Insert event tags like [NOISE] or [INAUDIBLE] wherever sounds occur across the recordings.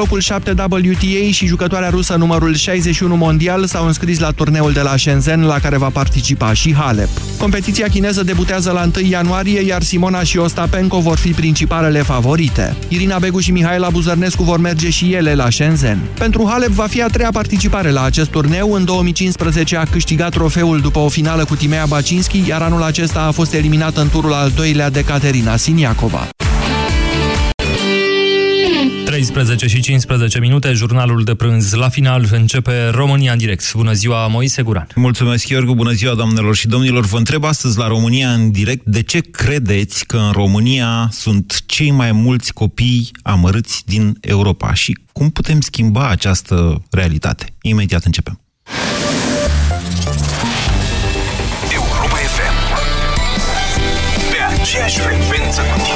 Locul 7 WTA și jucătoarea rusă numărul 61 mondial s-au înscris la turneul de la Shenzhen, la care va participa și Halep. Competiția chineză debutează la 1 ianuarie, iar Simona și Ostapenko vor fi principalele favorite. Irina Begu și Mihaela Buzărnescu vor merge și ele la Shenzhen. Pentru Halep va fi a treia participare la acest turneu. În 2015 a câștigat trofeul după o finală cu Timea Bacinski, iar anul acesta a fost eliminată în turul al doilea de Caterina Siniacova. 13 și 15 minute, jurnalul de prânz. La final începe România în direct. Bună ziua, Moise Guran. Mulțumesc, Iorgu. Bună ziua, doamnelor și domnilor. Vă întreb astăzi la România în direct de ce credeți că în România sunt cei mai mulți copii amărâți din Europa și cum putem schimba această realitate. Imediat începem. Europa FM Pe aceeași frecvență cu tine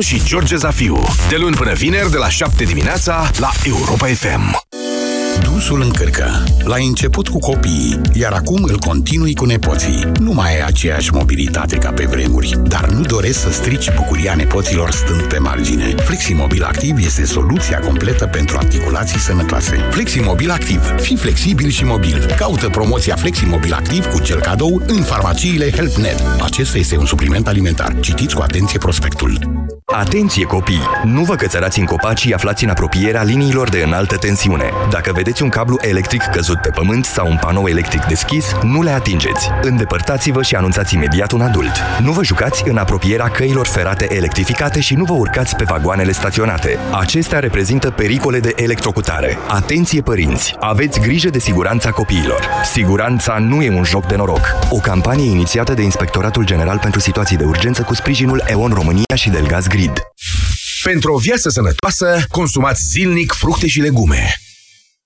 și George Zafiu. De luni până vineri, de la 7 dimineața, la Europa FM. Dusul încărcă. L-ai început cu copiii, iar acum îl continui cu nepoții. Nu mai ai aceeași mobilitate ca pe vremuri, dar nu doresc să strici bucuria nepoților stând pe margine. Fleximobil Activ este soluția completă pentru articulații sănătoase. Fleximobil Activ. Fii flexibil și mobil. Caută promoția Fleximobil Activ cu cel cadou în farmaciile HelpNet. Acesta este un supliment alimentar. Citiți cu atenție prospectul. Atenție copii! Nu vă cățărați în copaci și aflați în apropierea liniilor de înaltă tensiune. Dacă vedeți un cablu electric căzut pe pământ sau un panou electric deschis, nu le atingeți. Îndepărtați-vă și anunțați imediat un adult. Nu vă jucați în apropierea căilor ferate electrificate și nu vă urcați pe vagoanele staționate. Acestea reprezintă pericole de electrocutare. Atenție părinți! Aveți grijă de siguranța copiilor. Siguranța nu e un joc de noroc. O campanie inițiată de Inspectoratul General pentru Situații de Urgență cu sprijinul EON România și Delgaz Grid. Pentru o viață sănătoasă, consumați zilnic fructe și legume.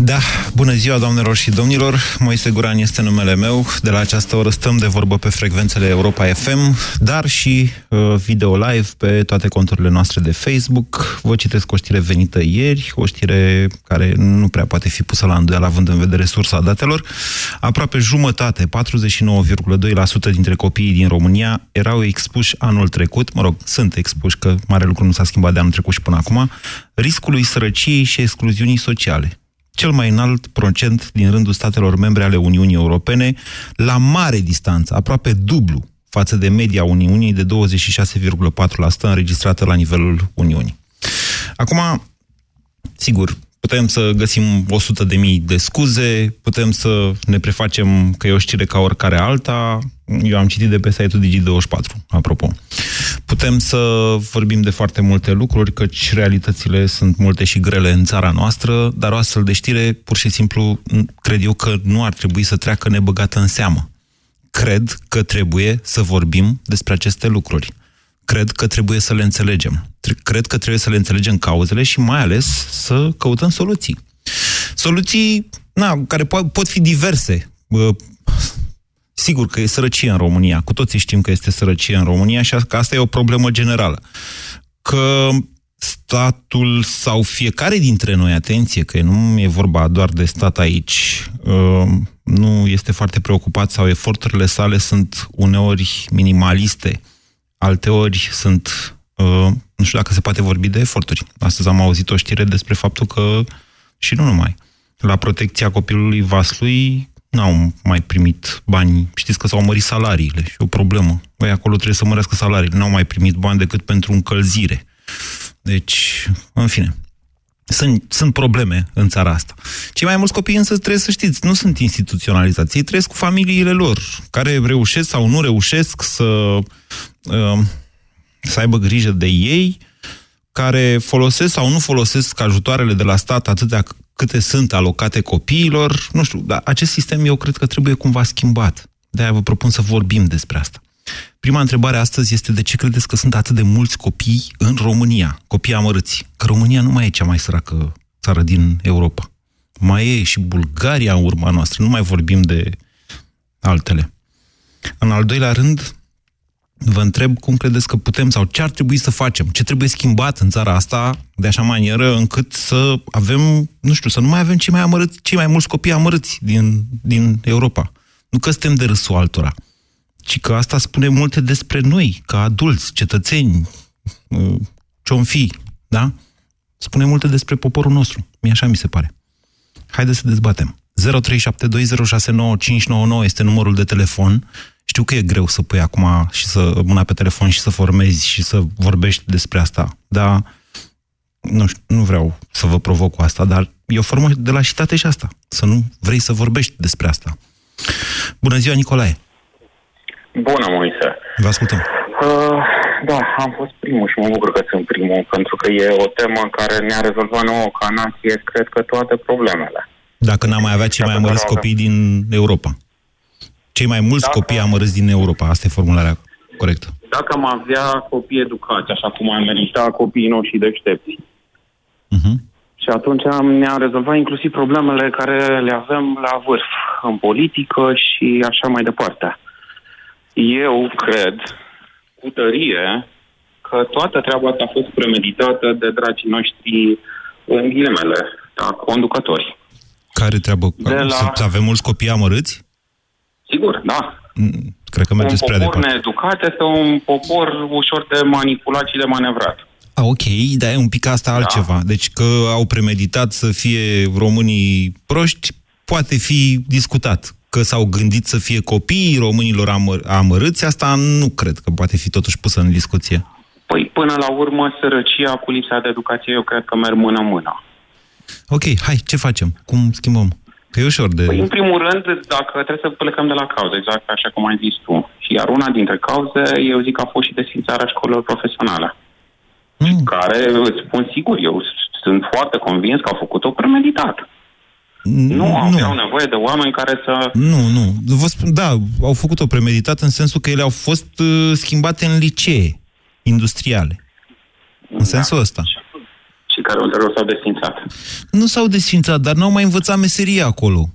Da, bună ziua, doamnelor și domnilor. Moise Guran este numele meu. De la această oră stăm de vorbă pe frecvențele Europa FM, dar și uh, video live pe toate conturile noastre de Facebook. Vă citesc o știre venită ieri, o știre care nu prea poate fi pusă la îndoială având în vedere sursa datelor. Aproape jumătate, 49,2% dintre copiii din România erau expuși anul trecut, mă rog, sunt expuși, că mare lucru nu s-a schimbat de anul trecut și până acum, riscului sărăciei și excluziunii sociale cel mai înalt procent din rândul statelor membre ale Uniunii Europene, la mare distanță, aproape dublu față de media Uniunii de 26,4% înregistrată la nivelul Uniunii. Acum, sigur, putem să găsim 100 de mii de scuze, putem să ne prefacem că e o știre ca oricare alta. Eu am citit de pe site-ul Digi24, apropo. Putem să vorbim de foarte multe lucruri, căci realitățile sunt multe și grele în țara noastră, dar o astfel de știre, pur și simplu, cred eu că nu ar trebui să treacă nebăgată în seamă. Cred că trebuie să vorbim despre aceste lucruri cred că trebuie să le înțelegem. Cred că trebuie să le înțelegem cauzele și mai ales să căutăm soluții. Soluții na, care po- pot fi diverse. Sigur că e sărăcie în România. Cu toții știm că este sărăcie în România și că asta e o problemă generală. Că statul sau fiecare dintre noi, atenție, că nu e vorba doar de stat aici, nu este foarte preocupat sau eforturile sale sunt uneori minimaliste alteori sunt, uh, nu știu dacă se poate vorbi de eforturi. Astăzi am auzit o știre despre faptul că, și nu numai, la protecția copilului Vaslui n-au mai primit bani. Știți că s-au mărit salariile și o problemă. Băi, acolo trebuie să mărească salariile. N-au mai primit bani decât pentru încălzire. Deci, în fine. Sunt, sunt probleme în țara asta. Cei mai mulți copii însă trebuie să știți, nu sunt instituționalizați. Ei trăiesc cu familiile lor, care reușesc sau nu reușesc să, uh, să aibă grijă de ei, care folosesc sau nu folosesc ajutoarele de la stat atâtea câte sunt alocate copiilor. Nu știu, dar acest sistem eu cred că trebuie cumva schimbat. De-aia vă propun să vorbim despre asta. Prima întrebare astăzi este de ce credeți că sunt atât de mulți copii în România, copii amărâți? Că România nu mai e cea mai săracă țară din Europa. Mai e și Bulgaria în urma noastră, nu mai vorbim de altele. În al doilea rând, vă întreb cum credeți că putem sau ce ar trebui să facem, ce trebuie schimbat în țara asta de așa manieră încât să avem, nu știu, să nu mai avem cei mai, amărâți, cei mai mulți copii amărâți din, din Europa. Nu că suntem de râsul altora ci că asta spune multe despre noi, ca adulți, cetățeni, uh, ce-om fi, da? Spune multe despre poporul nostru. Mie așa mi se pare. Haideți să dezbatem. 0372069599 este numărul de telefon. Știu că e greu să pui acum și să mâna pe telefon și să formezi și să vorbești despre asta, dar nu, știu, nu vreau să vă provoc cu asta, dar e o formă de lașitate și asta. Să nu vrei să vorbești despre asta. Bună ziua, Nicolae! Bună, Moise. Vă ascultăm. Uh, da, am fost primul și mă bucur că sunt primul, pentru că e o temă care ne-a rezolvat nouă ca nație, cred că toate problemele. Dacă n-am mai avea cei mai amărâți copii din Europa. Cei mai mulți Dacă... copii amărâți din Europa, asta e formularea corectă. Dacă am avea copii educați, așa cum am merita copiii noștri deștepți. Uh-huh. Și atunci am, ne-am rezolvat inclusiv problemele care le avem la vârf, în politică și așa mai departe. Eu cred cu tărie că toată treaba asta a fost premeditată de dragii noștri în ghilimele, da, conducători. Care treabă? De la... Să avem mulți copii amărâți? Sigur, da. Mm, cred că mergeți prea departe. Un popor needucat este un popor ușor de manipulat și de manevrat. A, ok, dar e un pic asta da. altceva. Deci că au premeditat să fie românii proști, poate fi discutat că s-au gândit să fie copiii românilor amăr- amărâți, asta nu cred că poate fi totuși pusă în discuție. Păi, până la urmă, sărăcia cu lipsa de educație, eu cred că merg mână-mână. Ok, hai, ce facem? Cum schimbăm? Că e ușor de... Păi, în primul rând, dacă trebuie să plecăm de la cauze, exact așa cum ai zis tu. Și iar una dintre cauze, eu zic că a fost și desfințarea școlilor profesionale. Mm. Care, îți spun sigur, eu sunt foarte convins că au făcut-o premeditat. Nu aveau nu. nevoie de oameni care să... Nu, nu. Vă spun, da, au făcut-o premeditat în sensul că ele au fost uh, schimbate în licee industriale. În da. sensul ăsta. Și care ulterior s-au desfințat. Nu s-au desfințat, dar n-au mai învățat meseria acolo.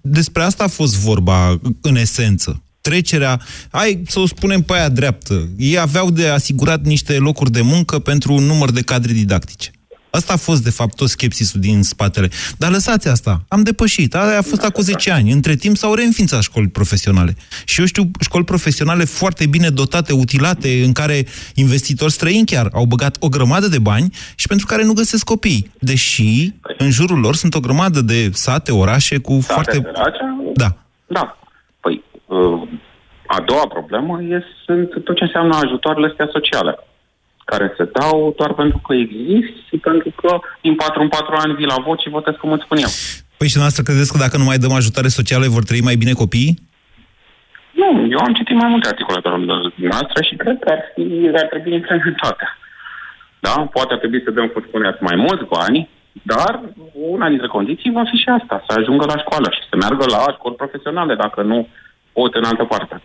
Despre asta a fost vorba, în esență. Trecerea, hai să o spunem pe aia dreaptă, ei aveau de asigurat niște locuri de muncă pentru un număr de cadre didactice. Asta a fost, de fapt, tot skepsisul din spatele. Dar lăsați asta. Am depășit. Aia a fost acum 10 ani. Între timp s-au reînființat școli profesionale. Și eu știu școli profesionale foarte bine dotate, utilate, în care investitori străini chiar au băgat o grămadă de bani și pentru care nu găsesc copii. Deși în jurul lor sunt o grămadă de sate, orașe cu sate, foarte... Da. Da. Păi, uh, a doua problemă este sunt tot ce înseamnă ajutoarele astea sociale care se dau doar pentru că există și pentru că din 4 în 4 ani vii la vot și votez cum îți spun eu. Păi și noastră credeți că dacă nu mai dăm ajutare sociale vor trăi mai bine copiii? Nu, eu am citit mai multe articole pe noastră și cred că ar, fi, ar trebui implementate. Da? Poate ar trebui să dăm, cum spuneați, mai mulți bani, dar una dintre condiții va fi și asta, să ajungă la școală și să meargă la școli profesionale, dacă nu pot în altă parte.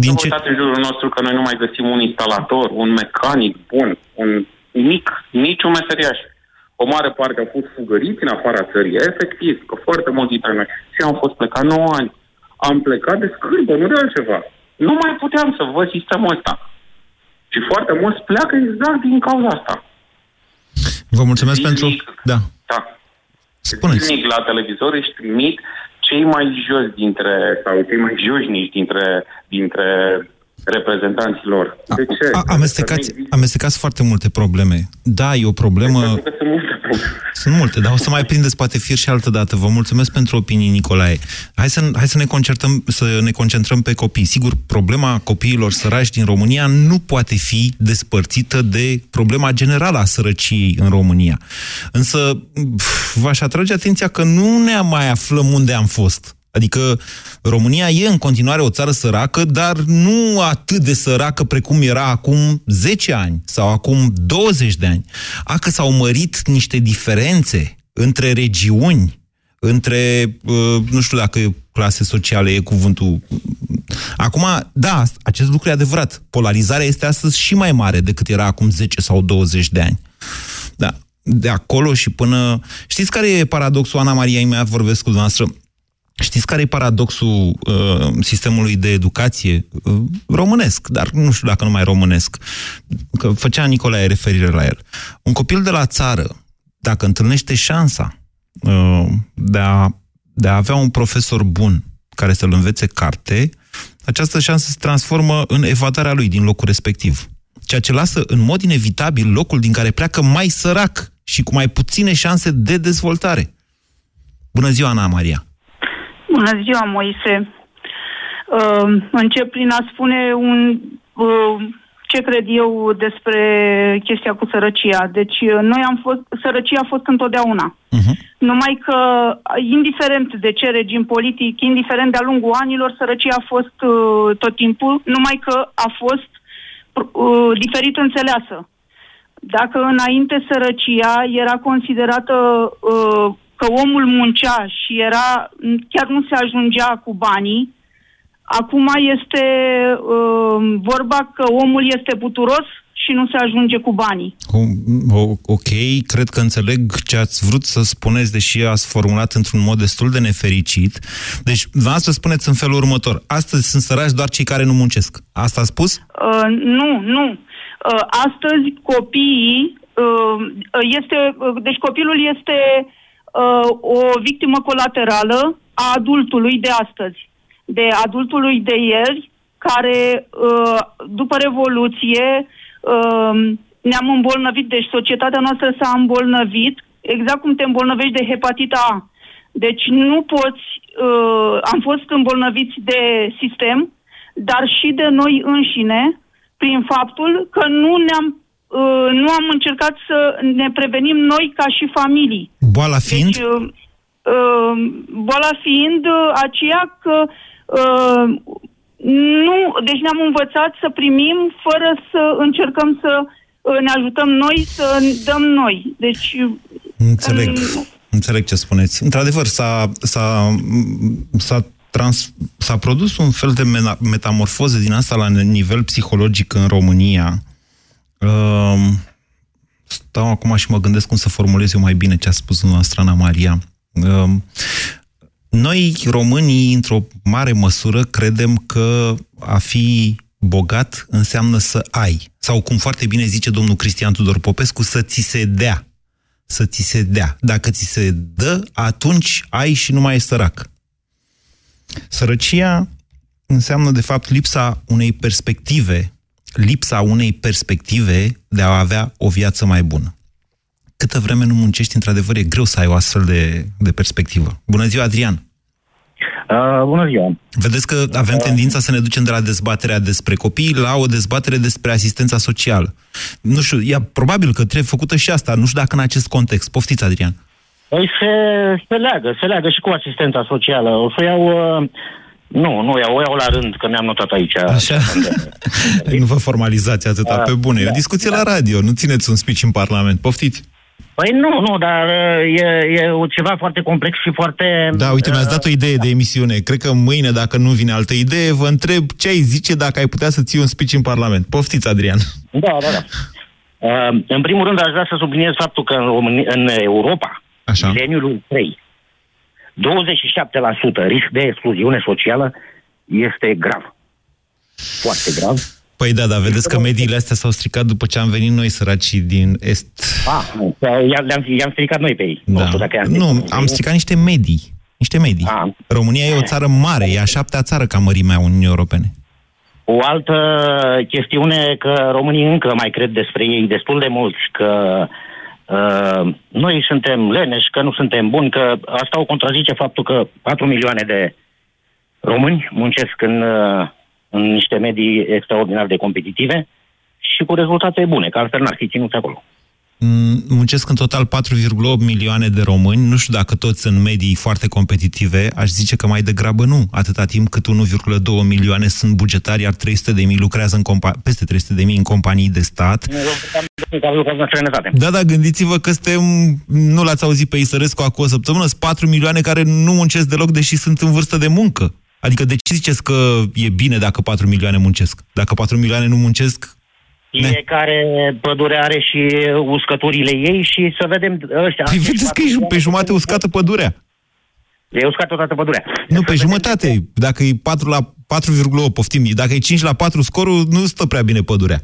Din ce... în jurul nostru că noi nu mai găsim un instalator, un mecanic bun, un mic, niciun meseriaș. O mare parte au fost fugăriți în afara țării, efectiv, că foarte mulți dintre noi. Și am fost plecat 9 ani. Am plecat de scârbă, nu de altceva. Nu mai puteam să văd sistemul ăsta. Și foarte mulți pleacă exact din cauza asta. Vă mulțumesc Zilnic, pentru... Da. Da. Spuneți. Zilnic la televizor își trimit cei mai jos dintre, sau cei mai jojnici dintre, dintre reprezentanților. De ce? A, amestecați, amestecați foarte multe probleme. Da, e o problemă... Pentru că sunt multe probleme. Sunt multe, dar o să mai prindeți poate fir și altă dată. Vă mulțumesc pentru opinii, Nicolae. Hai să, hai să, ne, concentrăm, să ne concentrăm pe copii. Sigur, problema copiilor săraci din România nu poate fi despărțită de problema generală a sărăciei în România. Însă, v-aș atrage atenția că nu ne mai aflăm unde am fost. Adică România e în continuare o țară săracă, dar nu atât de săracă precum era acum 10 ani sau acum 20 de ani. A, că s-au mărit niște diferențe între regiuni, între, uh, nu știu dacă clase sociale e cuvântul. Acum, da, acest lucru e adevărat. Polarizarea este astăzi și mai mare decât era acum 10 sau 20 de ani. Da, de acolo și până... Știți care e paradoxul, Ana Maria, imediat vorbesc cu dumneavoastră? Știți care e paradoxul uh, sistemului de educație uh, românesc, dar nu știu dacă nu mai românesc, că făcea Nicolae referire la el. Un copil de la țară, dacă întâlnește șansa uh, de, a, de a avea un profesor bun care să-l învețe carte, această șansă se transformă în evadarea lui din locul respectiv. Ceea ce lasă în mod inevitabil locul din care pleacă mai sărac și cu mai puține șanse de dezvoltare. Bună ziua, Ana Maria! Bună ziua, Moise. Uh, încep prin a spune un, uh, ce cred eu despre chestia cu sărăcia. Deci, uh, noi am fost, sărăcia a fost întotdeauna. Uh-huh. Numai că, indiferent de ce regim politic, indiferent de-a lungul anilor, sărăcia a fost uh, tot timpul, numai că a fost uh, diferit înțeleasă. Dacă înainte sărăcia era considerată uh, că omul muncea și era, chiar nu se ajungea cu banii, acum este uh, vorba că omul este puturos și nu se ajunge cu banii. Ok, cred că înțeleg ce ați vrut să spuneți, deși ați formulat într-un mod destul de nefericit. Deci, să spuneți în felul următor. Astăzi sunt săraci doar cei care nu muncesc. Asta a spus? Uh, nu, nu. Uh, astăzi copiii uh, este, uh, deci copilul este uh, o victimă colaterală a adultului de astăzi, de adultului de ieri, care uh, după Revoluție uh, ne-am îmbolnăvit, deci societatea noastră s-a îmbolnăvit, exact cum te îmbolnăvești de hepatita A. Deci nu poți, uh, am fost îmbolnăviți de sistem, dar și de noi înșine, prin faptul că nu ne-am Uh, nu am încercat să ne prevenim noi ca și familii. Boala fiind? Deci, uh, uh, boala fiind uh, aceea că uh, nu, deci ne-am învățat să primim fără să încercăm să uh, ne ajutăm noi, să dăm noi. Deci... Înțeleg. În... Înțeleg ce spuneți. Într-adevăr, s-a, s-a, s-a, trans, s-a produs un fel de metamorfoză din asta la nivel psihologic în România, Uh, stau acum și mă gândesc cum să formulez eu mai bine ce a spus dumneavoastră, Ana Maria. Uh, noi, românii, într-o mare măsură, credem că a fi bogat înseamnă să ai. Sau, cum foarte bine zice domnul Cristian Tudor Popescu, să ți se dea. Să ți se dea. Dacă ți se dă, atunci ai și nu mai ești sărac. Sărăcia înseamnă, de fapt, lipsa unei perspective lipsa unei perspective de a avea o viață mai bună. Câtă vreme nu muncești, într-adevăr, e greu să ai o astfel de, de perspectivă. Bună ziua, Adrian! Uh, bună ziua! Vedeți că avem uh, tendința să ne ducem de la dezbaterea despre copii la o dezbatere despre asistența socială. Nu știu, ea, probabil că trebuie făcută și asta, nu știu dacă în acest context. Poftiți, Adrian! Păi se, se leagă, se leagă și cu asistența socială. O să iau uh, nu, nu, iau, o iau la rând, că mi-am notat aici. Așa? [LAUGHS] nu vă formalizați atâta da, pe bune. Da, e o discuție da. la radio, nu țineți un speech în Parlament. Poftiți! Păi nu, nu, dar e, e ceva foarte complex și foarte... Da, uite, mi-ați dat o idee de emisiune. Cred că mâine, dacă nu vine altă idee, vă întreb ce ai zice dacă ai putea să ții un speech în Parlament. Poftiți, Adrian! Da, da, da. Uh, în primul rând, aș vrea să subliniez faptul că în, România, în Europa, Așa. geniul 3, 27% risc de excluziune socială este grav. Foarte grav. Păi da, dar vedeți că mediile astea s-au stricat după ce am venit noi săracii din Est. Ah, nu, i-am, i-am stricat noi pe ei. Da. Nu, dacă nu am stricat niște medii. Niște medii. Ah. România e o țară mare, e a șaptea țară ca mărimea Uniunii Europene. O altă chestiune că românii încă mai cred despre ei destul de mulți că uh, noi suntem leneși, că nu suntem buni, că asta o contrazice faptul că 4 milioane de români muncesc în, uh, în niște medii extraordinar de competitive și cu rezultate bune, că altfel n-ar fi ținuți acolo. Mm, muncesc în total 4,8 milioane de români. Nu știu dacă toți în medii foarte competitive. Aș zice că mai degrabă nu. Atâta timp cât 1,2 milioane sunt bugetari, iar 300 de mii lucrează în compa- peste 300 de mii în companii de stat. Da, da, gândiți-vă că suntem, nu l-ați auzit pe Isărescu acum o săptămână, sunt 4 milioane care nu muncesc deloc, deși sunt în vârstă de muncă. Adică de ce ziceți că e bine dacă 4 milioane muncesc? Dacă 4 milioane nu muncesc, Fiecare pădure are și uscăturile ei și să vedem ăștia. Păi vedeți că e pe jumate uscată pădurea. E uscată toată pădurea. Nu, pe jumătate. Dacă e 4 la 4,8, poftim, dacă e 5 la 4 scorul, nu stă prea bine pădurea.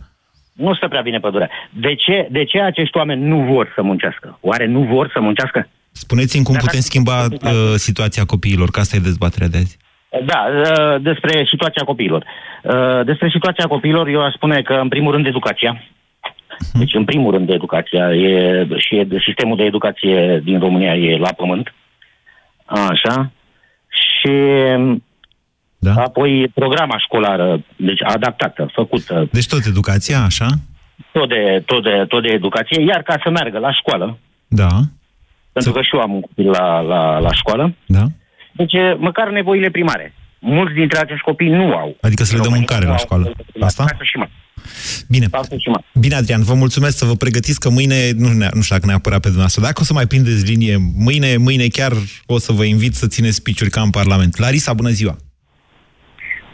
Nu stă prea bine pădurea. De ce, de ce acești oameni nu vor să muncească? Oare nu vor să muncească? Spuneți-mi cum putem schimba uh, situația copiilor, că asta e dezbaterea de azi. Da, uh, despre situația copiilor. Uh, despre situația copiilor, eu aș spune că, în primul rând, educația. Deci, în primul rând, educația e, și sistemul de educație din România e la pământ. Așa. Și da. apoi programa școlară, deci adaptată, făcută. Deci tot educația, așa? Tot de, tot de, tot de educație, iar ca să meargă la școală. Da. Pentru că și eu am un copil la, la, la școală. Da. Deci, măcar nevoile primare. Mulți dintre acești copii nu au. Adică să le dăm mâncare la școală. Asta? Și mai. Bine. Și mai. Bine, Adrian, vă mulțumesc să vă pregătiți că mâine, nu, nu știu dacă neapărat pe dumneavoastră, dacă o să mai prindeți linie, mâine, mâine chiar o să vă invit să țineți piciuri ca în Parlament. Larisa, bună ziua!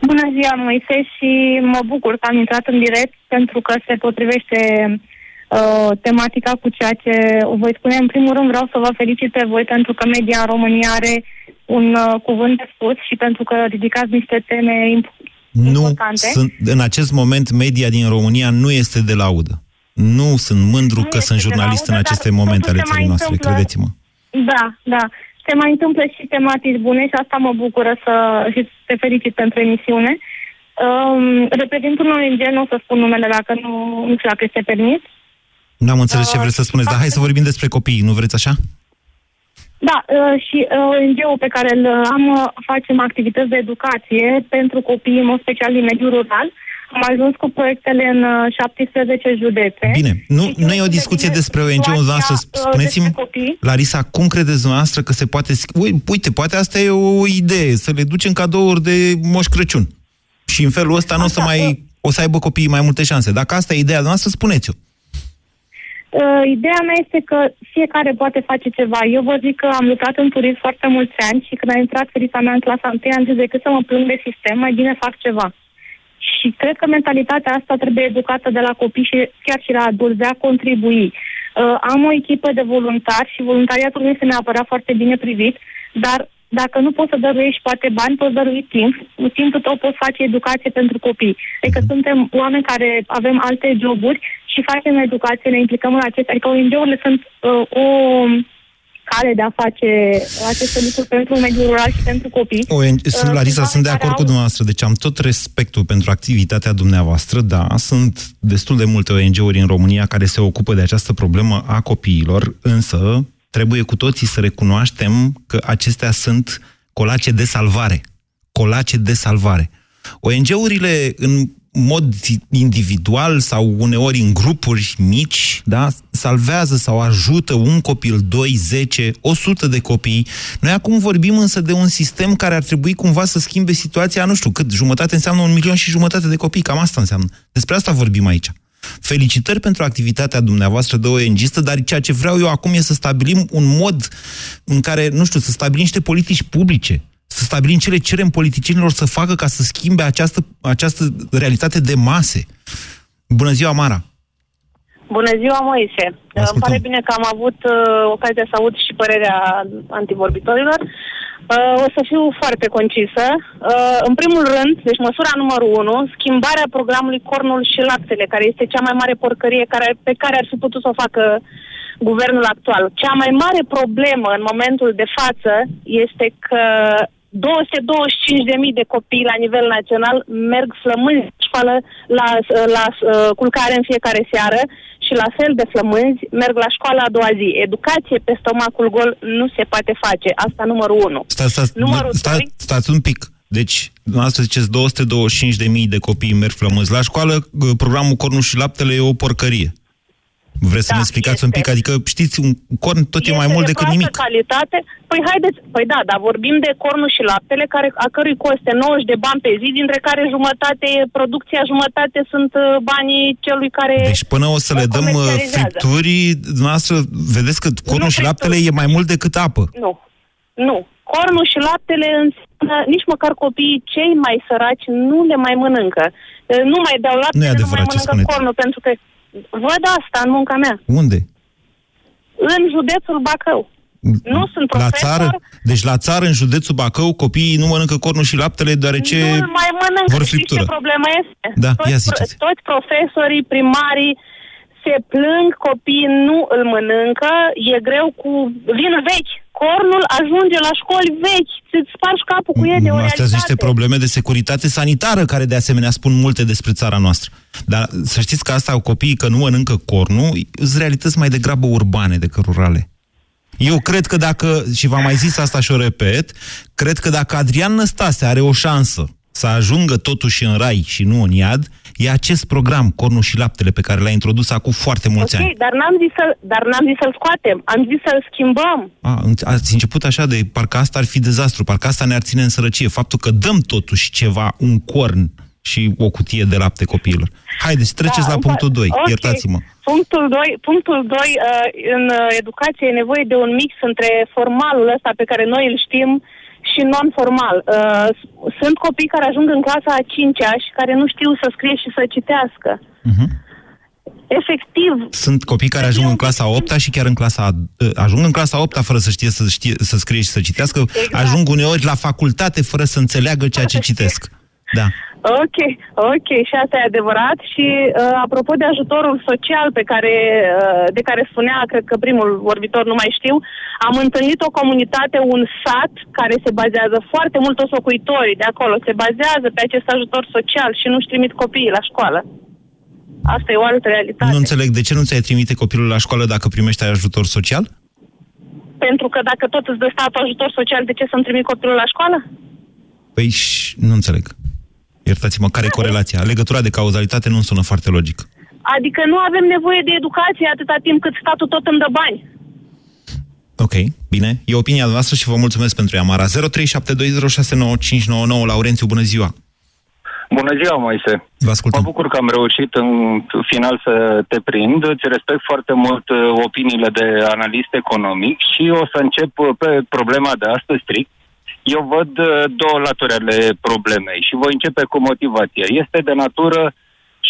Bună ziua, Moise, și mă bucur că am intrat în direct pentru că se potrivește uh, tematica cu ceea ce voi spune. În primul rând vreau să vă felicit pe voi pentru că media în România are un uh, cuvânt de spus și pentru că ridicați niște teme imp- Nu, importante. sunt, în acest moment media din România nu este de laudă. Nu sunt mândru Nu că este sunt de jurnalist în laudă, aceste dar momente totuși ale se mai țării noastre, întâmplă- credeți-mă. Da, da. Se mai întâmplă și tematici bune și asta mă bucură să și te felicit pentru emisiune. Um, reprezint un ONG, nu o să spun numele dacă nu, nu știu dacă este permis. N-am înțeles ce Uh, vreți să spuneți, dar hai să vorbim despre copii, nu vreți așa? Da, uh, și uh, ONG-ul pe care îl am uh, facem activități de educație pentru copii, în mod special din mediul rural. Am ajuns cu proiectele în uh, 17 județe. Bine, nu, Și nu e o discuție despre ONG-ul noastră. situația, uh, Spuneți-mi, despre copii. Larisa, cum credeți dumneavoastră că se poate... sch- Ui, Uite, poate asta e o idee, să le ducem cadouri de Moș Crăciun. Și în felul ăsta nu o să Asta, mai... O să aibă copiii mai multe șanse. Dacă asta e ideea noastră, spuneți-o. Uh, ideea mea este că fiecare poate face ceva. Eu vă zic că am lucrat în turism foarte mulți ani și când a intrat ferița mea în clasa 1, am zis decât să mă plâng de sistem, mai bine fac ceva. Și cred că mentalitatea asta trebuie educată de la copii și chiar și la adulți, de a contribui. Uh, am o echipă de voluntari și voluntariatul nu este neapărat foarte bine privit, dar dacă nu poți să dăruiești poate bani, poți dărui timp. Cu timpul tău poți face educație pentru copii. Adică suntem oameni care avem alte joburi și facem educație, ne implicăm în acestea. Adică ONG-urile sunt uh, o cale de a face aceste lucruri pentru mediul rural și pentru copii. O, sunt, Uh, Larisa, sunt sunt de oameni care acord cu au- dumneavoastră. Deci am tot respectul pentru activitatea dumneavoastră, da, sunt destul de multe ONG-uri în România care se ocupă de această problemă a copiilor, însă trebuie cu toții să recunoaștem că acestea sunt colace de salvare. Colace de salvare. ONG-urile în mod individual sau uneori în grupuri mici, da, salvează sau ajută un copil, 2, 10, 100 de copii. Noi acum vorbim însă de un sistem care ar trebui cumva să schimbe situația, nu știu cât, jumătate înseamnă un milion și jumătate de copii, cam asta înseamnă. Despre asta vorbim aici. Felicitări pentru activitatea dumneavoastră de ONG-istă, dar ceea ce vreau eu acum e să stabilim un mod în care, nu știu, să stabilim niște politici publice, să stabilim ce le cerem politicienilor să facă ca să schimbe această, această realitate de mase. Bună ziua, Mara! Bună ziua, Moise. Îmi pare bine că am avut uh, ocazia să aud și părerea antivorbitorilor. Uh, o să fiu foarte concisă. Uh, în primul rând, deci măsura numărul 1, schimbarea programului Cornul și Laptele, care este cea mai mare porcărie care, pe care ar fi putut să o facă guvernul actual. Cea mai mare problemă în momentul de față este că 225.000 de copii la nivel național merg flămânzi școală la, la uh, culcare în fiecare seară și la fel de flămânzi merg la școală a doua zi. Educație pe stomacul gol nu se poate face. Asta numărul unu. Stați, stați, Numărul sta, doi- stați un pic. Deci, dumneavoastră ziceți 225.000 de copii merg flămânzi la școală, programul Cornul și Laptele e o porcărie. Vreți să Da, ne explicați este. un pic? Adică, știți, un corn tot e mai Este mult de decât proastă nimic. calitate. Păi haideți, păi da, dar vorbim de cornul și laptele, care, a cărui coste 90 de bani pe zi, dintre care jumătate, producția jumătate sunt uh, banii celui care... Deci până o să le dăm uh, comercializează. fripturi, dumneavoastră vedeți că cornul și laptele e mai mult decât apă. Nu, nu. Cornul și laptele înseamnă, nici măcar copiii cei mai săraci nu le mai mănâncă. Uh, Nu mai beau laptele, Nu e nu, adevărat mai ce mănâncă spuneți. cornul, pentru că văd asta în munca mea. Unde? În județul Bacău. Nu sunt La profesor, țară? Deci la țară, în județul Bacău, copiii nu mănâncă cornul și laptele deoarece nu mai mănâncă. vor Știți friptură. ce problema este? Da, toți, ia ziceți. toți profesorii, primarii se plâng, copiii nu îl mănâncă, e greu cu... Vin vechi. Cornul ajunge la școli vechi. Îți spargi capul cu el de o Astea sunt realitate. niște probleme de securitate sanitară care de asemenea spun multe despre țara noastră. Dar să știți că asta cu copiii că nu mănâncă cornul, sunt realități mai degrabă urbane decât rurale. Eu cred că dacă, și v-am mai zis asta și o repet, cred că dacă Adrian Năstase are o șansă să ajungă totuși în rai și nu în iad, e acest program, Cornul și Laptele, pe care l-a introdus acum foarte mulți Ok, ani. dar n-am zis, să, dar n-am zis să-l scoatem. Am zis să-l schimbăm. A, ați început așa de, parcă asta ar fi dezastru, parcă asta ne-ar ține în sărăcie. Faptul că dăm totuși ceva, un corn și o cutie de lapte copiilor. Haideți, treceți la îmi punctul pa- 2, Da, ok. iertați-mă. Punctul 2, punctul 2 uh, în uh, educație e nevoie de un mix între formalul ăsta pe care noi îl știm și non-formal. Uh, sunt copii care ajung în clasa a 5-a și care nu știu să scrie și să citească. Mhm. Efectiv, Sunt copii care ajung în clasa 8 și chiar în clasa... Ajung în clasa 8 fără să știe să, știe, să scrie și să citească. Exact. Ajung uneori la facultate fără să înțeleagă ceea ce citesc. Da. Ok, ok, și asta e adevărat. Și uh, apropo de ajutorul social pe care, uh, de care spunea, cred că primul vorbitor, nu mai știu, am întâlnit o comunitate, un sat care se bazează foarte mult, toți locuitorii de acolo, se bazează pe acest ajutor social și nu-și trimit copiii la școală. Asta e o altă realitate. Nu înțeleg de ce nu ți-ai trimite copilul la școală dacă primești ajutor social? Pentru că dacă tot îți dă statul ajutor social, de ce să-mi trimit copilul la școală? Păi și nu înțeleg. Iertați-mă, care e corelația? Legătura de cauzalitate nu sună foarte logic. Adică nu avem nevoie de educație atâta timp cât statul tot îmi dă bani. Ok, bine. E opinia noastră și vă mulțumesc pentru ea, Mara. 0372069599. Laurențiu, bună ziua! Bună ziua, Moise. Vă ascultăm. Mă bucur că am reușit în final să te prind. Îți respect foarte mult uh, opiniile de analist economic și o să încep uh, pe problema de astăzi strict. Eu văd uh, două laturi ale problemei și voi începe cu motivația. Este de natură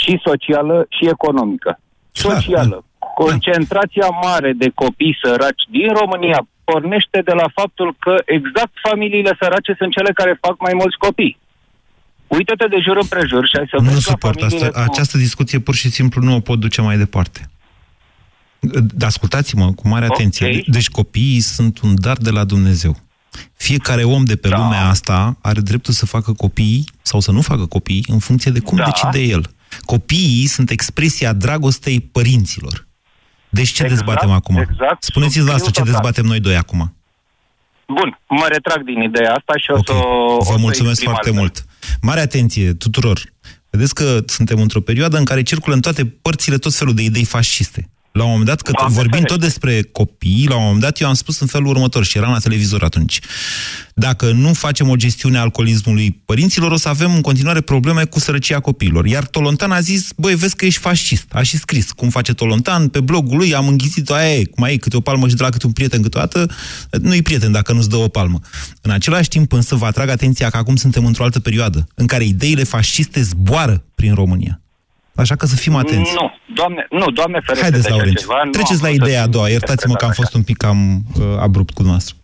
și socială și economică. Socială. Concentrația mare de copii săraci din România pornește de la faptul că exact familiile sărace sunt cele care fac mai mulți copii. Uită-te de jur împrejur și hai să Nu vezi la suport familiile asta. cu- Această discuție pur și simplu nu o pot duce mai departe. Dar ascultați-mă cu mare Ok. atenție. Deci copiii sunt un dar de la Dumnezeu. Fiecare om de pe da. lumea asta are dreptul să facă copii sau să nu facă copii în funcție de cum Da. decide el. Copiii sunt expresia dragostei părinților. Deci ce Exact, dezbatem acum? exact. Spuneți-mi la asta ce Subscriu total. dezbatem noi doi acum. Bun, mă retrag din ideea asta și o Ok. să o o Vă să mulțumesc exprim foarte altfel. mult. Mare atenție tuturor. Vedeți că suntem într-o perioadă în care circulă în toate părțile tot felul de idei fasciste. La un moment dat, că Doamne vorbim ferește. tot despre copii, la un moment dat eu am spus în felul următor și eram la televizor atunci. Dacă nu facem o gestiune a alcoolismului părinților, o să avem în continuare probleme cu sărăcia copiilor. Iar Tolontan a zis, băi, vezi că ești fascist. A și scris cum face Tolontan, pe blogul lui am înghizit-o, aia e, mai e câte o palmă și de la câte un prieten câteodată, nu-i prieten dacă nu-ți dă o palmă. În același timp însă vă atrag atenția că acum suntem într-o altă perioadă, în care ideile fasciste zboară prin România. Așa că să fim atenți. Nu, doamne, nu, doamne ferește Haideți, de așa Laurențiu. ceva. Nu Treceți am la vrut să ideea a fiu doua. Iertați-mă că am interpretat fost un pic cam uh, abrupt cu noastră.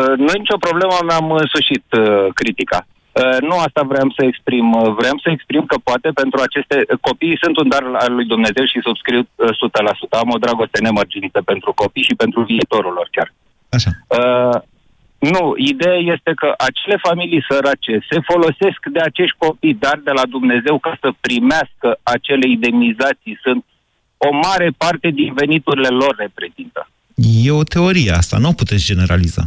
Uh, Nu e nicio problemă, mi-am însușit uh, critica. Uh, Nu asta vreau să exprim. Uh, Vreau să exprim că poate pentru aceste uh, copii sunt un dar al lui Dumnezeu și subscriu uh, 100%. Am o dragoste nemărginită pentru copii și pentru viitorul lor chiar. Așa. Uh, Nu, ideea este că acele familii sărace se folosesc de acești copii dar de la Dumnezeu ca să primească acele indemnizații. Sunt o mare parte din veniturile lor reprezintă. E o teorie asta, nu o puteți generaliza.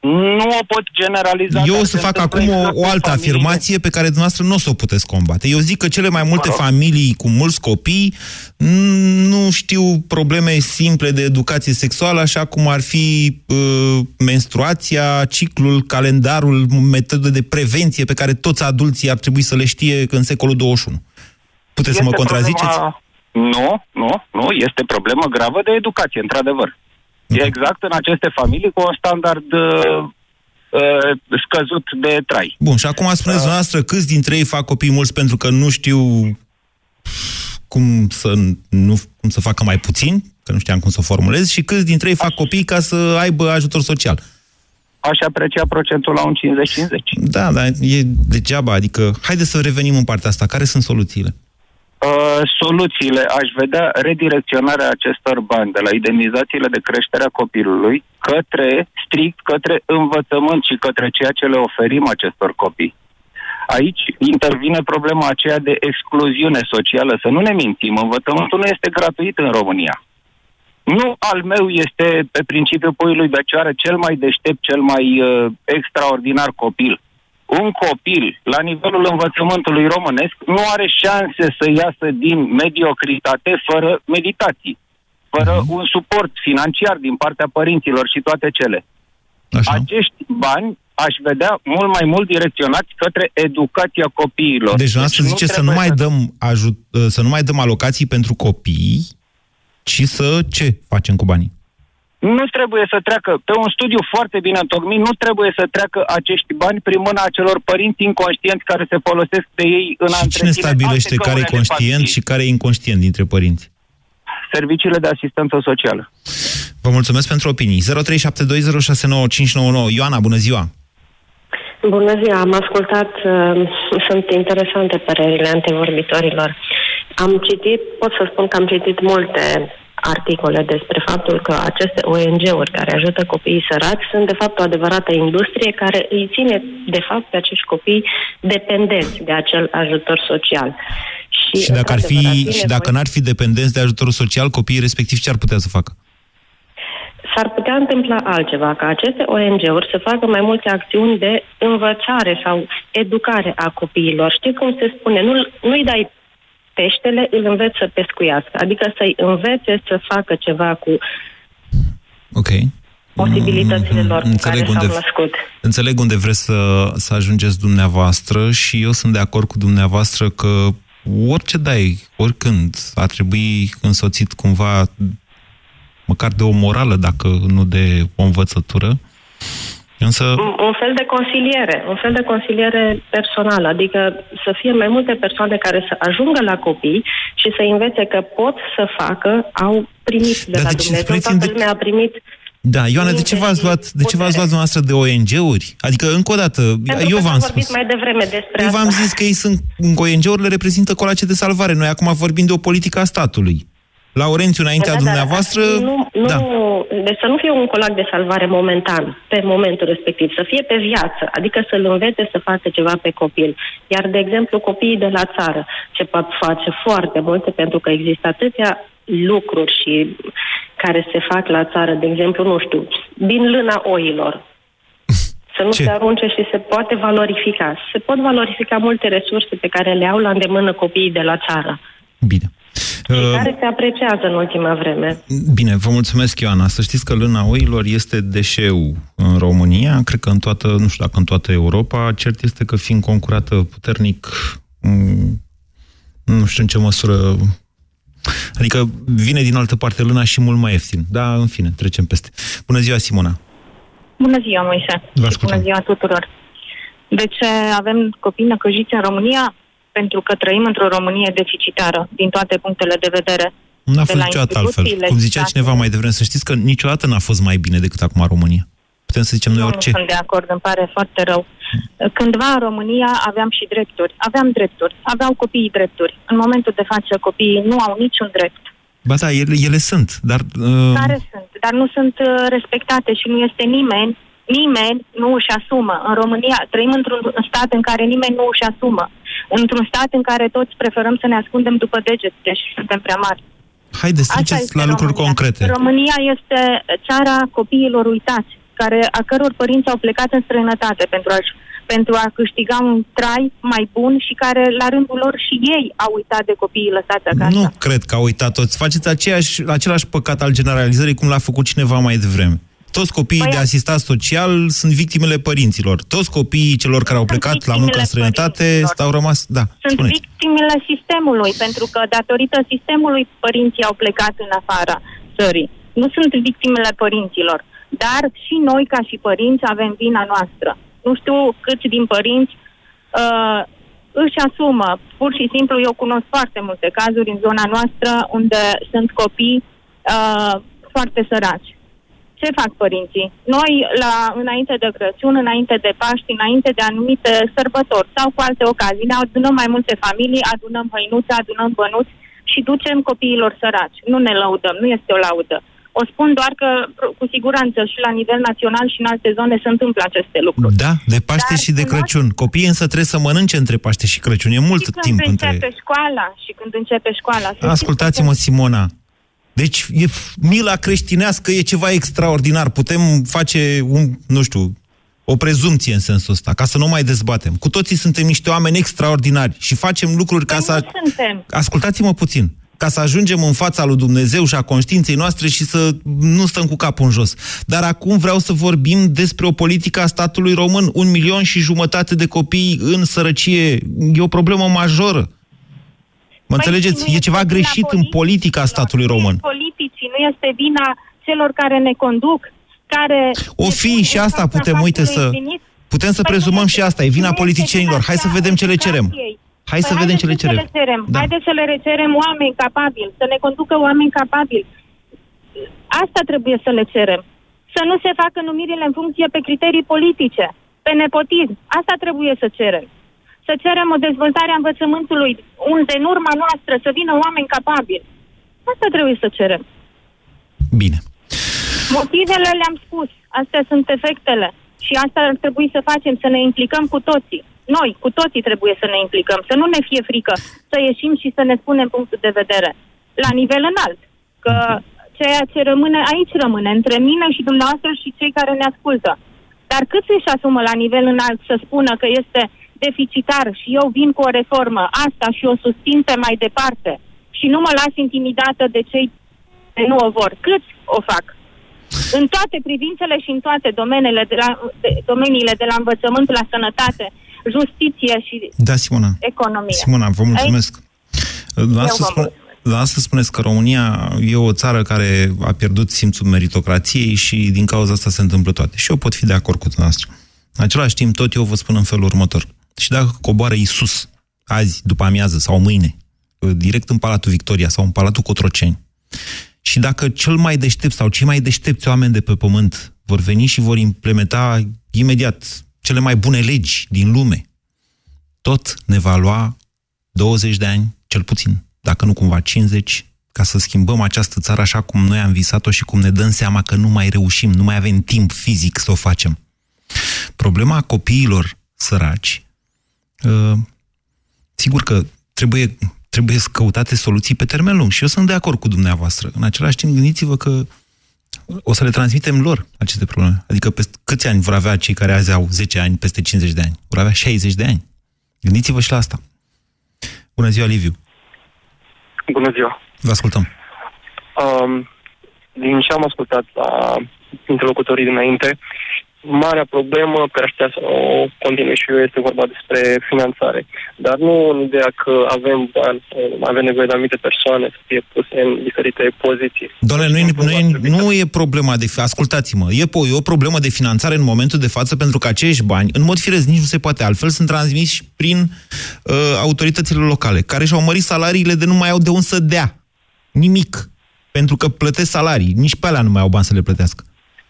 Nu o pot generaliza. Eu dar o să se fac întâmplă acum o, exact o în altă familiile- afirmație pe care dumneavoastră nu o să o puteți combate. Eu zic că cele mai multe familii cu mulți copii n- nu știu probleme simple de educație sexuală, așa cum ar fi uh, menstruația, ciclul, calendarul, metode de prevenție pe care toți adulții ar trebui să le știe în secolul 21. Puteți să mă Este contraziceți? Problema... Nu, nu, nu. Este problemă gravă de educație, într-adevăr. E exact în aceste familii cu un standard uh, uh, scăzut de trai. Bun, și acum spuneți dumneavoastră câți dintre ei fac copii mulți pentru că nu știu cum să, nu, cum să facă mai puțin, că nu știam cum să o formulez, și câți dintre ei fac copii ca să aibă ajutor social. Aș aprecia procentul la un 50-50. Da, dar e degeaba, adică haideți să revenim în partea asta. Care sunt soluțiile? Uh, soluțiile, aș vedea redirecționarea acestor bani de la indemnizațiile de creștere a copilului către, strict către învățământ și către ceea ce le oferim acestor copii. Aici intervine problema aceea de excluziune socială. Să nu ne mințim, învățământul nu este gratuit în România. Nu al meu este pe principiul puiului de cioară cel mai deștept, cel mai uh, extraordinar copil. Un copil, la nivelul învățământului românesc, nu are șanse să iasă din mediocritate fără meditații, fără un suport financiar din partea părinților și toate cele. Așa. Acești bani aș vedea mult mai mult direcționați către educația copiilor. Deci, dumneavoastră nu zice să nu, trebuie mai dăm ajut, să nu mai dăm alocații pentru copii, ci să ce facem cu banii? Nu trebuie să treacă, pe un studiu foarte bine întocmit, nu trebuie să treacă acești bani prin mâna acelor părinți inconștienți care se folosesc de ei în a Și cine întreține stabilește alte care e găuri ale conștient familiei. și care e inconștient dintre părinți? Serviciile de asistență socială. Vă mulțumesc pentru opinii. 0372069599. Ioana, bună ziua! Bună ziua, am ascultat, uh, sunt interesante părerile antevorbitorilor. Am citit, pot să spun că am citit multe articole despre faptul că aceste ONG-uri care ajută copiii săraci sunt de fapt o adevărată industrie care îi ține de fapt pe acești copii dependenți de acel ajutor social. Și, Și dacă, ar într-adevăr, fi, fi și dacă nevoie- n-ar fi dependenți de ajutorul social, copiii respectiv ce ar putea să facă? s-ar putea întâmpla altceva, ca aceste ONG-uri să facă mai multe acțiuni de învățare sau educare a copiilor. Știi cum se spune? Nu, nu-i dai peștele, îl înveți să pescuiască. Adică să-i învețe să facă ceva cu Ok. posibilitățile lor cu care Înțeleg s-au unde, născut. înțeleg unde vreți să, să ajungeți dumneavoastră și eu sunt de acord cu dumneavoastră că orice dai, oricând, ar trebui însoțit cumva măcar de o morală, dacă nu de o învățătură. Însă, Un, un fel de consiliere, un fel de consiliere personală, adică să fie mai multe persoane care să ajungă la copii și să învețe că pot să facă, au primit de Dar la de ce Dumnezeu, spuneți-mi toată de- lumea a primit da, Ioana, de ce v-ați luat, de ce v-ați luat dumneavoastră de ONG-uri? Adică, încă o dată, Pentru eu că v-am s-a vorbit spus. mai devreme despre Eu asta. v-am zis că ei sunt, ONG-urile reprezintă colace de salvare. Noi acum vorbim de o politică a statului. Laurențiu, înaintea Da, da, da. dumneavoastră... Nu, nu, da. Deci să nu fie un colac de salvare momentan, pe momentul respectiv, să fie pe viață, adică să-l învețe să facă ceva pe copil. Iar, de exemplu, copiii de la țară, ce pot face foarte multe, pentru că există atâtea lucruri și care se fac la țară, de exemplu, nu știu, din lâna oilor. [LAUGHS] Să nu Ce? se arunce și se poate valorifica. Se pot valorifica multe resurse pe care le au la îndemână copiii de la țară. Bine. Și Uh, care se apreciază în ultima vreme. Bine, vă mulțumesc, Ioana. Să știți că lâna oilor este deșeu în România, cred că în toată, nu știu dacă în toată Europa. Cert este că fiind concurată puternic, m, nu știu în ce măsură... Adică vine din altă parte lâna și mult mai ieftin. Da, în fine, trecem peste. Bună ziua, Simona. Bună ziua, Moise. Vă Și ascultăm. Bună ziua tuturor. De ce avem copii năcăjiți în România? Pentru că trăim într-o Românie deficitară, din toate punctele de vedere. Nu a De fost la niciodată altfel. instituțiile Cum zicea state. cineva mai devreme, să știți că niciodată n-a fost mai bine decât acum România. Putem să zicem noi Nu, orice. nu sunt de acord, îmi pare foarte rău. Cândva în România aveam și drepturi. Aveam drepturi. Aveau copiii drepturi. În momentul de față copiii nu au niciun drept. Ba da, ele, ele sunt, dar... Uh, Care sunt? Dar nu sunt uh, respectate și nu este nimeni Nimeni nu își asumă. În România trăim într-un stat în care nimeni nu își asumă. Într-un stat în care toți preferăm să ne ascundem după degete și suntem prea mari. Haideți, Asta ziceți este la lucruri România. concrete. România este țara copiilor uitați, care, a căror părinți au plecat în străinătate pentru a pentru a câștiga un trai mai bun și care, la rândul lor, și ei au uitat de copiii lăsați acasă. Nu cred că au uitat toți. Faceți aceeași, același păcat al generalizării cum l-a făcut cineva mai devreme. Toți copiii Păi, de asistat social sunt victimele părinților. Toți copiii celor care au plecat la muncă în străinătate au rămas... Da, Sunt spuneți. victimele sistemului, pentru că datorită sistemului părinții au plecat în afara țării. Nu sunt victimele părinților, dar și noi ca și părinți avem vina noastră. Nu știu câți din părinți uh, își asumă. Pur și simplu eu cunosc foarte multe cazuri în zona noastră unde sunt copii uh, foarte săraci. Ce fac părinții? Noi, la, înainte de Crăciun, înainte de Paști, înainte de anumite sărbători sau cu alte ocazii, ne adunăm mai multe familii, adunăm hăinuțe, adunăm bănuți și ducem copiilor săraci. Nu ne lăudăm, nu este o laudă. O spun doar că, cu siguranță, și la nivel național și în alte zone se întâmplă aceste lucruri. Da, de Paște Dar și de Crăciun. Copiii însă trebuie să mănânce între Paște și Crăciun. E mult și când timp începe între... școala, și când începe școala. să Ascultați-mă, Simona. Deci, e, mila creștinească e ceva extraordinar. Putem face, un, nu știu, o prezumție în sensul ăsta, ca să nu mai dezbatem. Cu toții suntem niște oameni extraordinari și facem lucruri ca să... știți, suntem. Ascultați-mă puțin. Ca să ajungem în fața lui Dumnezeu și a conștiinței noastre și să nu stăm cu capul în jos. Dar acum vreau să vorbim despre o politică a statului român. Un milion și jumătate de copii în sărăcie. E o problemă majoră. Mă înțelegeți? Păi, nu E ceva este greșit vina în politica statului român. Politicii, nu este vina celor care ne conduc, care... O fi și asta putem, uite, să... Putem să prezumăm și asta. E vina politicienilor. Hai să vedem ce le cerem. Hai să Păi vedem ce le haideți să cerem. le cerem. Da. Haideți să le cerem oameni capabili, să ne conducă oameni capabili. Asta trebuie să le cerem. Să nu se facă numirile în funcție pe criterii politice, pe nepotism. Asta trebuie să cerem. Să cerem o dezvoltare a învățământului, unde în urma noastră să vină oameni capabili. Asta trebuie să cerem. Bine. Motivele le-am spus. Astea sunt efectele. Și asta ar trebui să facem, să ne implicăm cu toții. Noi, cu toții trebuie să ne implicăm, să nu ne fie frică, să ieșim și să ne spunem punctul de vedere. La nivel înalt. Că ceea ce rămâne aici rămâne, între mine și dumneavoastră și cei care ne ascultă. Dar cât își asumă la nivel înalt să spună că este deficitar și eu vin cu o reformă, asta și o susțin pe mai departe și nu mă las intimidată de cei care nu o vor. Cât o fac? În toate privințele și în toate domeniile de la, de, domeniile de la învățământ la sănătate, justiție și Da, Simona. economie. Simona, vă mulțumesc. Dumneavoastră, vă spune, dumneavoastră spuneți că România e o țară care a pierdut simțul meritocrației și din cauza asta se întâmplă toate. Și eu pot fi de acord cu dumneavoastră. În același timp, tot eu vă spun în felul următor. Și dacă coboară Isus azi, după amiază sau mâine, direct în Palatul Victoria sau în Palatul Cotroceni, și dacă cel mai deștept sau cei mai deștepți oameni de pe pământ vor veni și vor implementa imediat cele mai bune legi din lume, tot ne va lua 20 de ani, cel puțin, dacă nu cumva 50, ca să schimbăm această țară așa cum noi am visat-o și cum ne dăm seama că nu mai reușim, nu mai avem timp fizic să o facem. Problema copiilor săraci, uh, sigur că trebuie, trebuie să căutate soluții pe termen lung și eu sunt de acord cu dumneavoastră. În același timp, gândiți-vă că o să le transmitem lor aceste probleme. Adică peste câți ani vor avea cei care azi au 10 ani, peste 50 de ani? Vor avea 60 de ani. Gândiți-vă și la asta. Bună ziua, Liviu. Bună ziua. Vă ascultăm. Um, din ce am ascultat la interlocutorii dinainte, marea problemă, care aș putea să o continui și eu, este vorba despre finanțare. Dar nu în ideea că avem bani, avem nevoie de anumite persoane să fie puse în diferite poziții. Doamne, nu e, nu, e, nu e problema de... Ascultați-mă, e, po- e o problemă de finanțare în momentul de față pentru că acești bani, în mod firesc, nici nu se poate altfel, sunt transmiși prin uh, autoritățile locale, care și-au mărit salariile de nu mai au de unde să dea. Nimic. Pentru că plătesc salarii. Nici pe alea nu mai au bani să le plătească.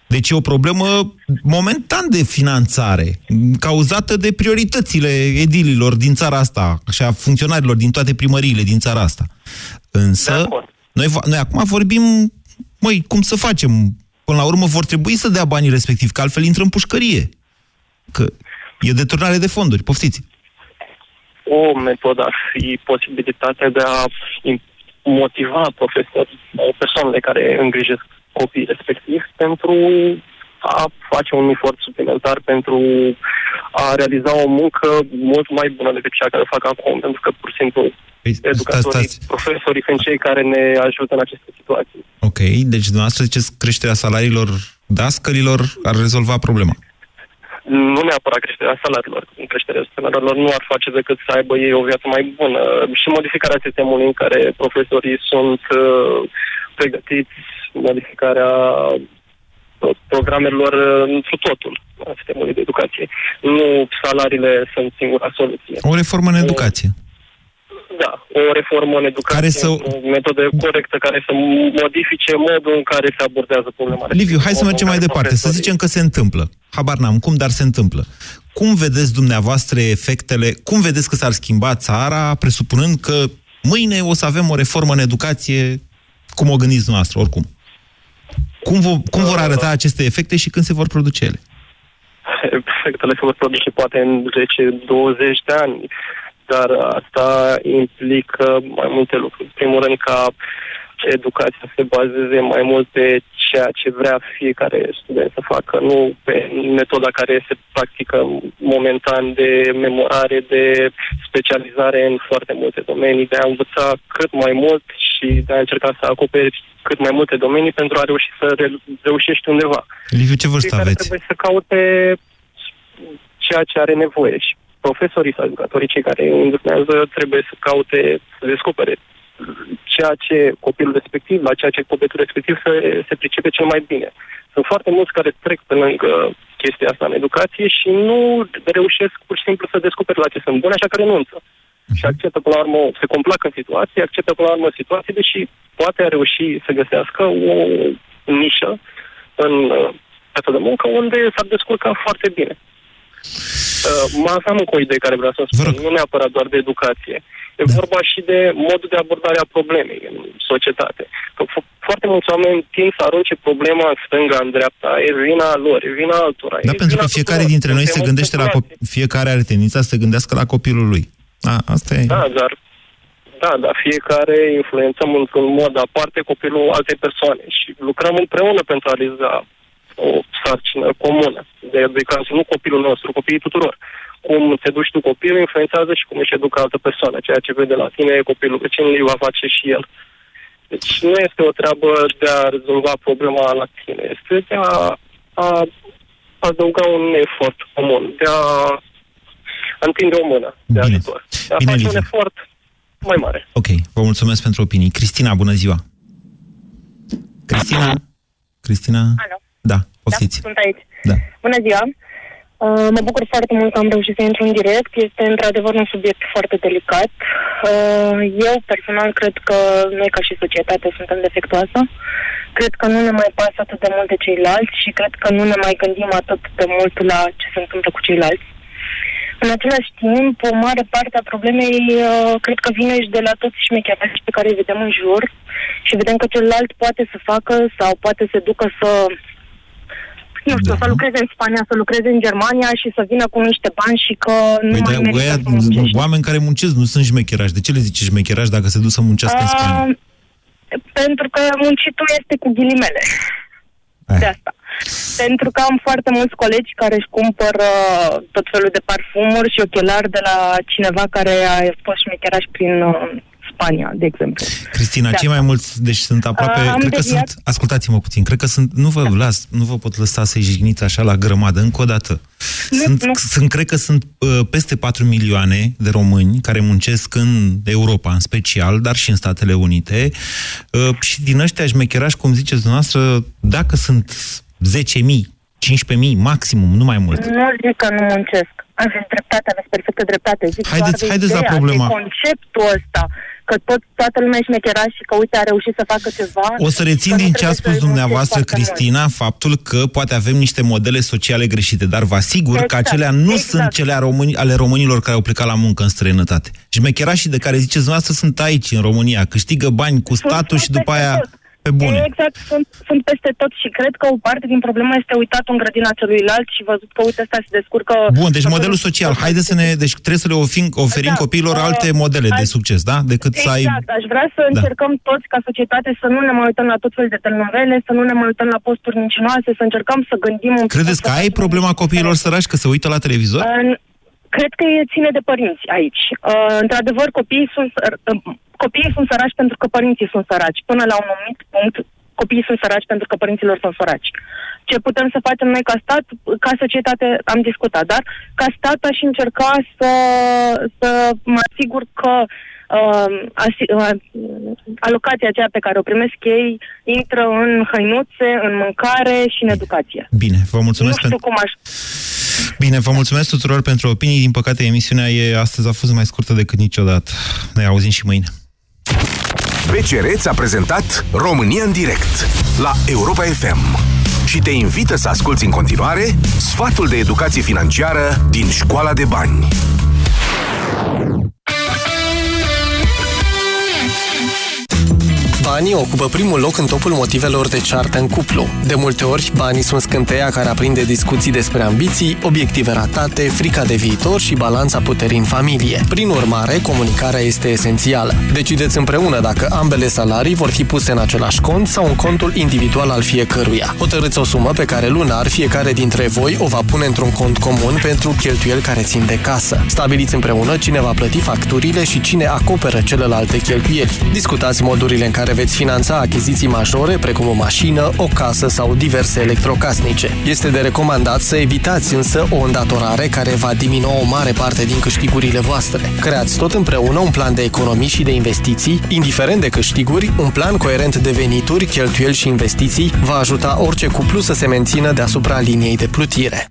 Deci e o problemă momentan de finanțare, cauzată de prioritățile edililor din țara asta și a funcționarilor din toate primăriile din țara asta. Însă, noi, va- noi acum vorbim, măi, cum să facem Până la urmă vor trebui să dea banii respectiv, că altfel intră în pușcărie. Că e deturnare de fonduri. Poftiți! O metodă ar fi posibilitatea de a im- motiva profesori sau persoanele care îngrijesc copiii respectiv pentru a face un efort suplimentar pentru a realiza o muncă mult mai bună decât cea care o fac acum, pentru că pur și simplu educatorii, stați. profesorii sunt cei care ne ajută în aceste situații. Ok, deci dumneavoastră ziceți creșterea salariilor dascălilor ar rezolva problema. nu neapărat creșterea salariilor. Creșterea salariilor nu ar face decât să aibă ei o viață mai bună. Și modificarea sistemului în care profesorii sunt uh, pregătiți, modificarea pro- programelor uh, întru totul a sistemului de educație. Nu salariile sunt singura soluție. O reformă în educație. Da, o reformă în educație, Care să- o metodă corectă care să modifice modul în care se abordează problema. Liviu, hai să Modul mergem în mai care departe. Să profesorii- zicem că se întâmplă. Habar n-am cum, dar se întâmplă. Cum vedeți dumneavoastră efectele, cum vedeți că s-ar schimba țara, presupunând că mâine o să avem o reformă în educație, cum o gândiți dumneavoastră, oricum? Cum, vo, cum vor arăta aceste efecte și când se vor produce ele? efectele se vor produce poate în 10-20 de ani, dar asta implică mai multe lucruri. În primul rând ca educația să se bazeze mai mult pe ceea ce vrea fiecare student să facă, nu pe metoda care se practică momentan de memorare, de specializare în foarte multe domenii, de a învăța cât mai mult și de a încerca să acoperi cât mai multe domenii pentru a reuși să re- reușești undeva. Liviu, ce vârstă Fiecare aveți? trebuie să caute ceea ce are nevoie și profesorii sau educatorii, cei care îi îndrumnează, trebuie să caute, să descopere ceea ce copilul respectiv, la ceea ce copilul respectiv se, se pricepe cel mai bine. Sunt foarte mulți care trec pe lângă chestia asta în educație și nu reușesc pur și simplu să descopere la ce sunt bune, așa că renunță. Și acceptă până la urmă, se complac în situație, acceptă până la urmă situație, deși poate a reuși să găsească o nișă în uh, piața de muncă unde s-ar descurca foarte bine. Uh, Mă aveam încă o idee care vreau să spun, nu neapărat doar de educație. E Da. vorba și de modul de abordare a problemei în societate. Că fo- foarte mulți oameni tind să arunce problema în stânga, în dreapta, e vina lor, e vina altora. Da, e pentru vina că fiecare tuturor. dintre noi se Suntem gândește la populație. copil. Fiecare are tendința să se gândească la copilul lui. A, asta e. Da, dar da, dar fiecare influențăm într-un mod aparte copilul altei persoane și lucrăm împreună pentru a realiza o sarcină comună. De, de caz, nu copilul nostru, copiii tuturor. Cum te duci tu copilul, influențează și cum își educă altă persoană. Ceea ce vede la tine, copilul vecinului va face și el. Deci nu este o treabă de a rezolva problema la tine, este de a, a adăuga un efort comun, de a întinde o mână de Bine. ajutor. De a Bine, face un Liviu. efort mai mare. Ok, vă mulțumesc pentru opinii. Cristina, bună ziua! Cristina? Cristina? Alo. Da, poftiți. Da, sunt aici. Da. Bună ziua! Uh, mă bucur foarte mult că am reușit să intru în direct. Este într-adevăr un subiect foarte delicat. Uh, eu personal cred că noi ca și societate suntem defectuoasă. Cred că nu ne mai pasă atât de mult de ceilalți și cred că nu ne mai gândim atât de mult la ce se întâmplă cu ceilalți. În același timp, o mare parte a problemei uh, cred că vine și de la toți șmecherași pe care îi vedem în jur și vedem că celălalt poate să facă sau poate să ducă să nu știu, Da. să lucreze în Spania, să lucreze în Germania și să vină cu niște bani și că nu Păi mai da, merită ăia, să muncești. oameni care muncesc nu sunt șmecherași. De ce le zice șmecherași dacă se duc să muncească în Spania? Uh, pentru că muncitul este cu ghilimele. Eh. De asta. Pentru că am foarte mulți colegi care își cumpără tot felul de parfumuri și ochelari de la cineva care a fost șmecheraș prin uh, Spania, de exemplu. Cristina, Da. cei mai mulți, deci sunt aproape, Uh, am cred că deviat. sunt, ascultați-mă puțin, cred că sunt, nu vă da. las, nu vă pot lăsa să-i jigniți așa la grămadă, încă o dată. Nu, Sunt, nu. sunt, cred că sunt uh, peste 4 milioane de români care muncesc în Europa, în special, dar și în Statele Unite, uh, și din ăștia șmecherași, cum ziceți dumneavoastră, dacă sunt 10.000, 15.000, maximum, nu mai mult. Nu zic că nu muncesc. Aveți dreptate, aveți perfectă dreptate. Zic Haideți- doar de haideți la ideea, problema. De conceptul ăsta, că tot, toată lumea e șmecheraș și că, uite, a reușit să facă ceva. O să rețin că nu din ce a trebuie spus să-i dumneavoastră, muncesc foarte Cristina, faptul că poate avem niște modele sociale greșite, dar vă asigur că Exact, acelea nu exact. sunt cele a români, ale românilor care au plecat la muncă în străinătate. Șmecherașii de care ziceți dumneavoastră sunt aici, în România, câștigă bani cu Sunt statul și peste după aia... tot. Pe bune. Exact, sunt, sunt peste tot și cred că o parte din problemă este uitat în grădina celuilalt și văzut că, uite, ăsta se descurcă... Bun, deci modelul social. Haideți să ne... Deci trebuie să le oferim, oferim Da, copiilor uh, alte modele de aș- succes, da? Decât să ai... Exact, aș vrea să Da. încercăm toți ca societate să nu ne mai uităm la tot felul de telenovele, să nu ne mai uităm la posturi mincinoase, să încercăm să gândim un pic Credeți că ai problema copiilor săraci că se uită la televizor? În- Cred că e ține de părinți aici. Uh, într-adevăr, copiii sunt, săr- uh, copiii sunt săraci pentru că părinții sunt săraci. Până la un anumit punct, copiii sunt săraci pentru că părinților sunt săraci. Ce putem să facem noi ca stat, ca societate, am discutat, dar ca stat aș încerca să, să mă asigur că uh, asi- uh, alocația aceea pe care o primesc ei intră în hăinuțe, în mâncare și în educație. Bine, vă mulțumesc nu știu pentru... cum aș... Bine, vă mulțumesc tuturor pentru opinii. Din păcate, emisiunea e, astăzi a fost mai scurtă decât niciodată. Ne auzim și mâine. BCR ți-a prezentat România în direct la Europa FM și te invită să asculti în continuare sfatul de educație financiară din Școala de Bani. Banii ocupă primul loc în topul motivelor de ceartă în cuplu. De multe ori, banii sunt scânteia care aprinde discuții despre ambiții, obiective ratate, frica de viitor și balanța puterii în familie. Prin urmare, comunicarea este esențială. Decideți împreună dacă ambele salarii vor fi puse în același cont sau în contul individual al fiecăruia. Hotărâți o sumă pe care lunar fiecare dintre voi o va pune într-un cont comun pentru cheltuieli care țin de casă. Stabiliți împreună cine va plăti facturile și cine acoperă celelalte cheltuieli. Discutați modurile în care veți finanța achiziții majore, precum o mașină, o casă sau diverse electrocasnice. Este de recomandat să evitați însă o îndatorare care va diminua o mare parte din câștigurile voastre. Creați tot împreună un plan de economii și de investiții, indiferent de câștiguri, un plan coerent de venituri, cheltuieli și investiții va ajuta orice cuplu să se mențină deasupra liniei de plutire.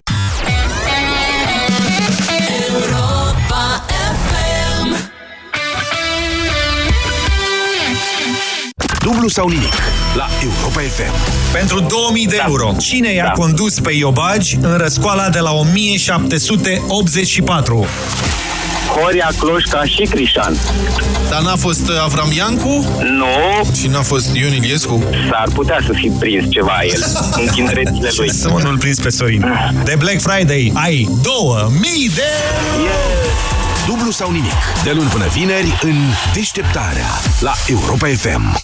Dublu sau nimic la Europa FM. Pentru 2000 de euro, cine i-a Da. condus pe Iobagi în răscoala de la 1784? Horia Cloșca și Crișan. Dar n-a fost uh, Avram Iancu? Nu. Și n-a fost Ion Iliescu? S-ar putea să fi prins ceva el [LAUGHS] în chinderețile lui. Să mă nu-l prins pe Sorin. De Black Friday ai 2000 de... Dublu sau nimic. De luni până vineri în deșteptarea la Europa FM.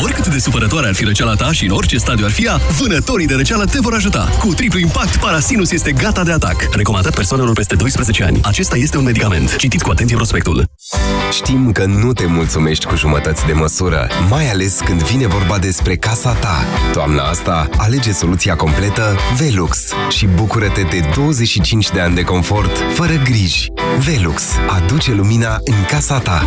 Oricât de supărătoare ar fi răceala ta și în orice stadiu ar fi ea, vânătorii de răceală te vor ajuta. Cu triplu impact, Parasinus este gata de atac. Recomandat persoanelor peste 12 ani. Acesta este un medicament. Citiți cu atenție prospectul. Știm că nu te mulțumești cu jumătăți de măsură, mai ales când vine vorba despre casa ta. Toamna asta, alege soluția completă Velux și bucură-te de 25 de ani de confort, fără griji. Velux aduce lumina în casa ta.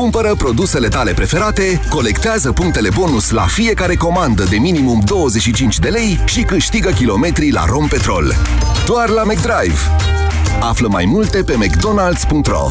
Cumpără produsele tale preferate, colectează punctele bonus la fiecare comandă de minimum 25 de lei și câștigă kilometri la Rompetrol. Doar la McDrive. Află mai multe pe mcdonalds.ro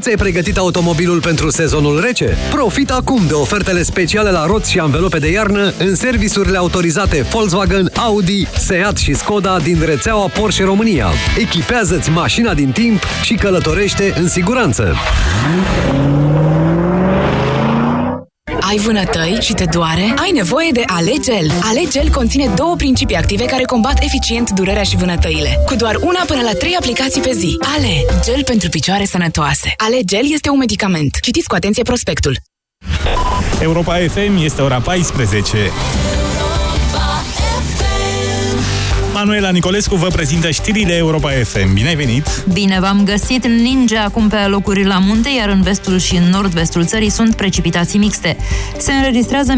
Tu ți-ai pregătit automobilul pentru sezonul rece? Profit acum de ofertele speciale la roți și anvelope de iarnă în serviciurile autorizate Volkswagen, Audi, Seat și Skoda din rețeaua Porsche România. Echipează-ți mașina din timp și călătorește în siguranță. Ai vânătăi și te doare? Ai nevoie de Alegel. Alegel conține două principii active care combat eficient durerea și vânătăile. Cu doar una până la trei aplicații pe zi. Ale, gel pentru picioare sănătoase. Alegel este un medicament. Citiți cu atenție prospectul. Europa FM este ora 14. Manuela Nicolescu vă prezintă știrile Europa FM. Bine ai venit! Bine v-am găsit! Ninge acum pe locuri la munte, iar în vestul și în nord-vestul țării sunt precipitații mixte. Se înregistrează